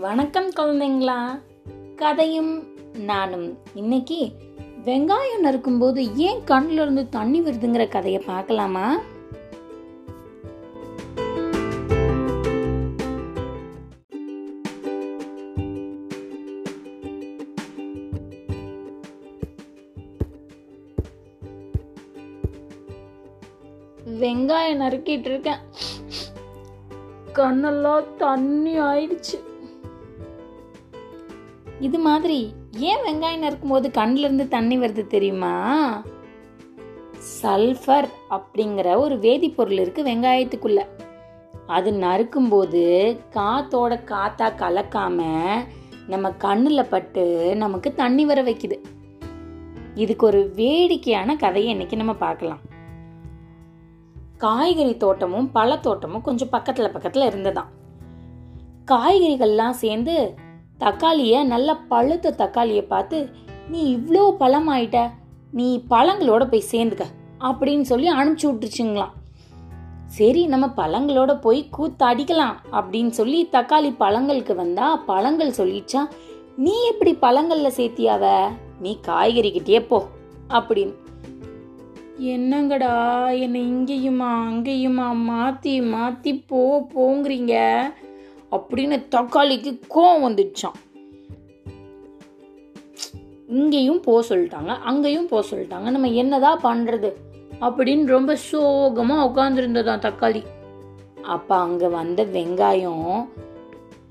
வணக்கம் குழந்தைங்களா. கதையும் நானும். இன்னைக்கு வெங்காயம் நறுக்கும்போது ஏன் கண்ணுல இருந்து தண்ணி வருதுங்கிற கதையை பார்க்கலாமா? வெங்காயம் நறுக்கிட்டு இருக்கேன். கண்ணெல்லாம் தண்ணி ஆயிடுச்சு. இது மாதிரி ஏன் வெங்காயம் நறுக்கும்போது கண்ணுல இருந்து தண்ணி வருது தெரியுமா? சல்ஃபர் அப்படிங்கிற ஒரு வேதிப்பொருள் இருக்கு வெங்காயத்துக்குள்ள. அது நறுக்கும்போது காத்தோட காத்தா கலக்காம நம்ம கண்ணில் பட்டு நமக்கு தண்ணி வர வைக்குது. இதுக்கு ஒரு வேடிக்கையான கதையை இன்னைக்கு நம்ம பார்க்கலாம். காய்கறி தோட்டமும் பழத்தோட்டமும் கொஞ்சம் பக்கத்தில் பக்கத்தில் இருந்ததாம் காய்கறிகள்லாம் சேர்ந்து தக்காளியை நல்ல பழுத்த தக்காளியை பார்த்து நீ இவ்வளோ பழமாயிட்ட நீ பழங்களோட போய் சேர்ந்துக்க அப்படின்னு சொல்லி அனுப்பிச்சி விட்டுருச்சுங்களாம். சரி நம்ம பழங்களோட போய் கூத்தடிக்கலாம் அப்படின்னு சொல்லி தக்காளி பழங்களுக்கு வந்தா பழங்கள் சொல்லிச்சா நீ எப்படி பழங்களில் சேர்த்தியாவ? நீ காய்கறிக்கிட்டே போ அப்படின்னு. என்னங்கடா என்னை இங்கேயுமா அங்கேயுமா மாற்றி மாற்றி போ போங்கிறீங்க? அப்படின்னு தக்காளிக்கு கோவம் வந்துடுச்சான் இங்கேயும் போக சொல்லிட்டாங்க அங்கேயும் போக சொல்லிட்டாங்க. நம்ம என்னதான் பண்ணுறது அப்படின்னு ரொம்ப சோகமாக உட்காந்துருந்ததான் தக்காளி. அப்போ அங்கே வந்த வெங்காயம்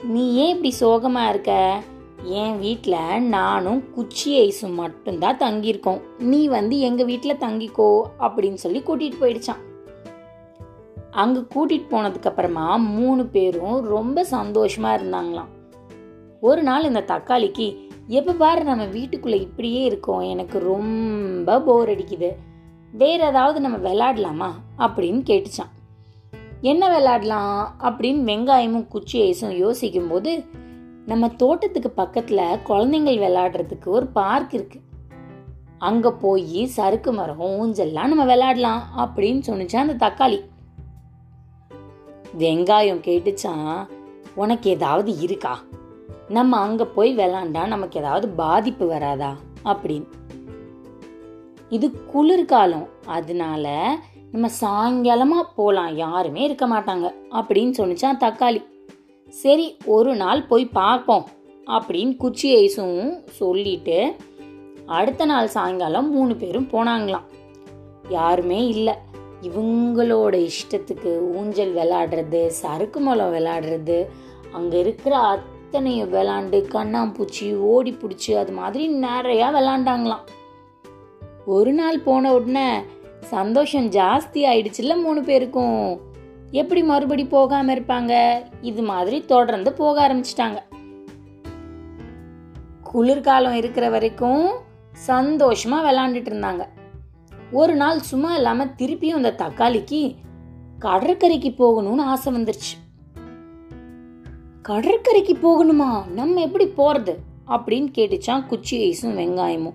நீ ஏன் இப்படி சோகமாக இருக்க? என் வீட்டில் நானும் குச்சி ஐஸும் மட்டும்தான் தங்கியிருக்கோம். நீ வந்து எங்கள் வீட்டில் தங்கிக்கோ அப்படின்னு சொல்லி கூட்டிகிட்டு போயிடுச்சான் அங்கே கூட்டிகிட்டு போனதுக்கப்புறமா மூணு பேரும் ரொம்ப சந்தோஷமாக இருந்தாங்களாம். ஒரு நாள் இந்த தக்காளிக்கு எப்போ பாரு நம்ம வீட்டுக்குள்ளே இப்படியே இருக்கோம். எனக்கு ரொம்ப போர் அடிக்குது. வேற ஏதாவது நம்ம விளாடலாமா அப்படின்னு கேட்டுச்சான் என்ன விளாடலாம் அப்படின்னு வெங்காயமும் குச்சி ஐஸும் யோசிக்கும் போது நம்ம தோட்டத்துக்கு பக்கத்தில் குழந்தைங்கள் விளையாடுறதுக்கு ஒரு பார்க் இருக்கு. அங்கே போய் சறுக்கு மரம் ஊஞ்சல்லாம் நம்ம விளையாடலாம். அப்படின்னு சொன்னிச்சான் அந்த தக்காளி. வெங்காயம் கேட்டுச்சான் உனக்கு ஏதாவது இருக்கா? நம்ம அங்கே போய் விளாண்டா நமக்கு ஏதாவது பாதிப்பு வராதா? அப்படின்னு. இது குளிர்காலம் அதனால நம்ம சாயங்காலமாக போகலாம் யாருமே இருக்க மாட்டாங்க அப்படின்னு சொன்னிச்சான் தக்காளி. சரி ஒரு நாள் போய் பார்ப்போம் அப்படின்னு குச்சி ஐசும் சொல்லிட்டு அடுத்த நாள் சாயங்காலம் மூணு பேரும் போனாங்களாம். யாருமே இல்லை. இவங்களோட இஷ்டத்துக்கு ஊஞ்சல் விளாடுறது சறுக்கு மலம் விளாடுறது அங்கே இருக்கிற அத்தனையும் விளாண்டு கண்ணாம்பூச்சி ஓடி பிடிச்சி அது மாதிரி நிறையா விளாண்டாங்களாம். ஒரு நாள் போன உடனே சந்தோஷம் ஜாஸ்தி ஆயிடுச்சுல மூணு பேருக்கும். எப்படி மறுபடி போகாம இருப்பாங்க? இது மாதிரி தொடர்ந்து போக ஆரம்பிச்சிட்டாங்க. குளிர்காலம் இருக்கிற வரைக்கும் சந்தோஷமா விளாண்டுட்டு இருந்தாங்க. ஒரு நாள் சும்மா இல்லாம திருப்பியும் அந்த தக்காளிக்கு கடற்கரைக்கு போகணும்னு ஆசை வந்துருச்சு. கடற்கரைக்கு போகணுமா? நம்ம எப்படி போறது? அப்படின்னு கேட்டுச்சான் குச்சி ஐஸும் வெங்காயமும்.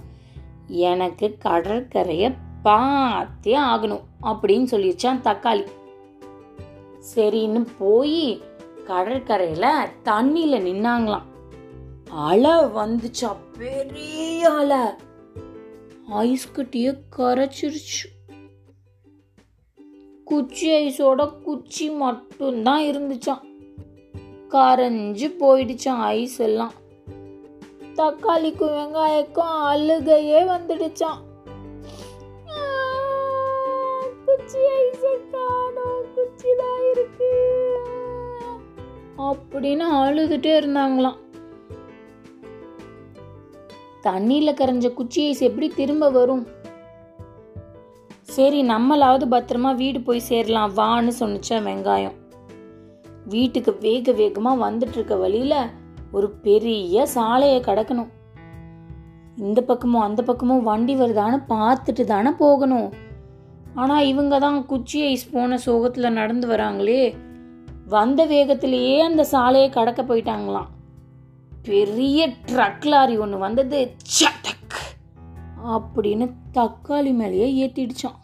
எனக்கு கடற்கரைய பார்த்தே ஆகணும் அப்படின்னு சொல்லிருச்சான் தக்காளி. சரின்னு போய் கடற்கரையில தண்ணியில நின்னாங்களாம். அலை வந்துச்சா? பெரிய அலை. ஐஸ்கட்டிய கரைச்சிருச்சு. குச்சி ஐஸோட குச்சி மட்டும்தான் இருந்துச்சான் கரைஞ்சு போயிடுச்சான் ஐஸ் எல்லாம். தக்காளிக்கும் வெங்காயக்கும் அழுகையே வந்துடுச்சான் அப்படின்னு அழுதுட்டே இருந்தாங்களாம். தண்ணியில் கரைஞ்ச குச்சி ஐஸ் எப்படி திரும்ப வரும்? சரி நம்மளாவது பத்திரமா வீடு போய் சேரலாம் வான்னு சொன்னிச்சேன் வெங்காயம். வீட்டுக்கு வேக வேகமா வந்துட்டு இருக்க வழியில ஒரு பெரிய சாலையை கடக்கணும். இந்த பக்கமும் அந்த பக்கமும் வண்டி வருதான்னு பார்த்துட்டு தானே போகணும். ஆனா இவங்க தான் குச்சி ஐஸ் போன சோகத்துல நடந்து வராங்களே. வந்த வேகத்திலேயே அந்த சாலையை கடக்க போயிட்டாங்களாம். பெரிய ட்ரக் லாரி ஒன்று வந்தது. சட்டக் அப்படின்னு தக்காளி மேலேயே ஏற்றிடுச்சான்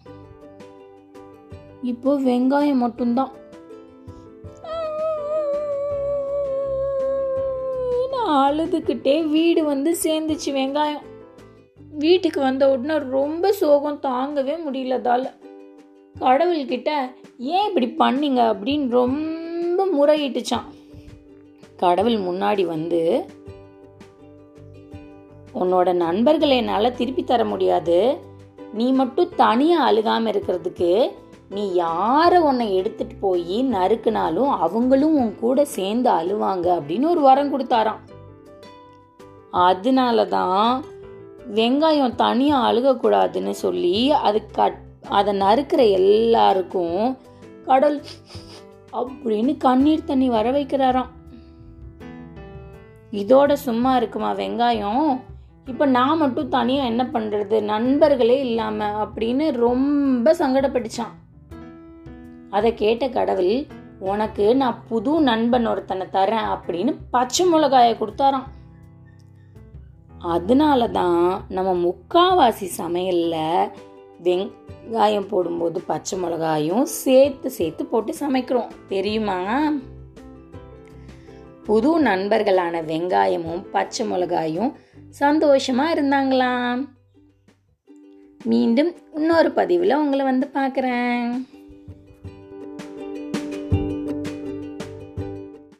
இப்போ வெங்காயம் மட்டும்தான். அழுதுகிட்டே வீடு வந்து சேர்ந்துச்சு வெங்காயம். வீட்டுக்கு வந்த உடனே ரொம்ப சோகம் தாங்கவே முடியலதால கடவுள்கிட்ட ஏன் இப்படி பண்ணீங்க? அப்படின்னு ரொம்ப முறையிட்டுச்சான். கடவுள் முன்னாடி வந்து உன்னோட நண்பர்களை என்னால் திருப்பி தர முடியாது. நீ மட்டும் தனியாக அழுகாமல் இருக்கிறதுக்கு நீ யாரை உன்னை எடுத்துட்டு போய் நறுக்குனாலும் அவங்களும் உன் கூட சேர்ந்து அழுவாங்க அப்படின்னு ஒரு வரம் கொடுத்தாராம். அதனால தான் வெங்காயம் தனியாக அழுகக்கூடாதுன்னு சொல்லி அது கட் அதை நறுக்கிற எல்லாருக்கும் கடல் அப்படின்னு கண்ணீர் தண்ணி வர வைக்கிறாராம். இதோட சும்மா இருக்குமா வெங்காயம்? இப்போ நான் மட்டும் தனியாக என்ன பண்ணுறது நண்பர்களே இல்லாமல் அப்படின்னு ரொம்ப சங்கடப்பட்டுச்சான் அதை கேட்ட கடவுள் உனக்கு நான் புது நண்பன் ஒருத்தனை தரேன் அப்படின்னு பச்சை மிளகாயை கொடுத்தாராம். அதனால தான் நம்ம முக்காவாசி சமையலில் வெங்காயம் போடும்போது பச்சை மிளகாயும் சேர்த்து சேர்த்து போட்டு சமைக்கிறோம். தெரியுமா? புது நண்பர்களான வெங்காயமும் பச்சை மிளகாயும் சந்தோஷமா இருந்தாங்களாம். மீண்டும் இன்னொரு பதிவில் உங்களை வந்து பார்க்குறேன்.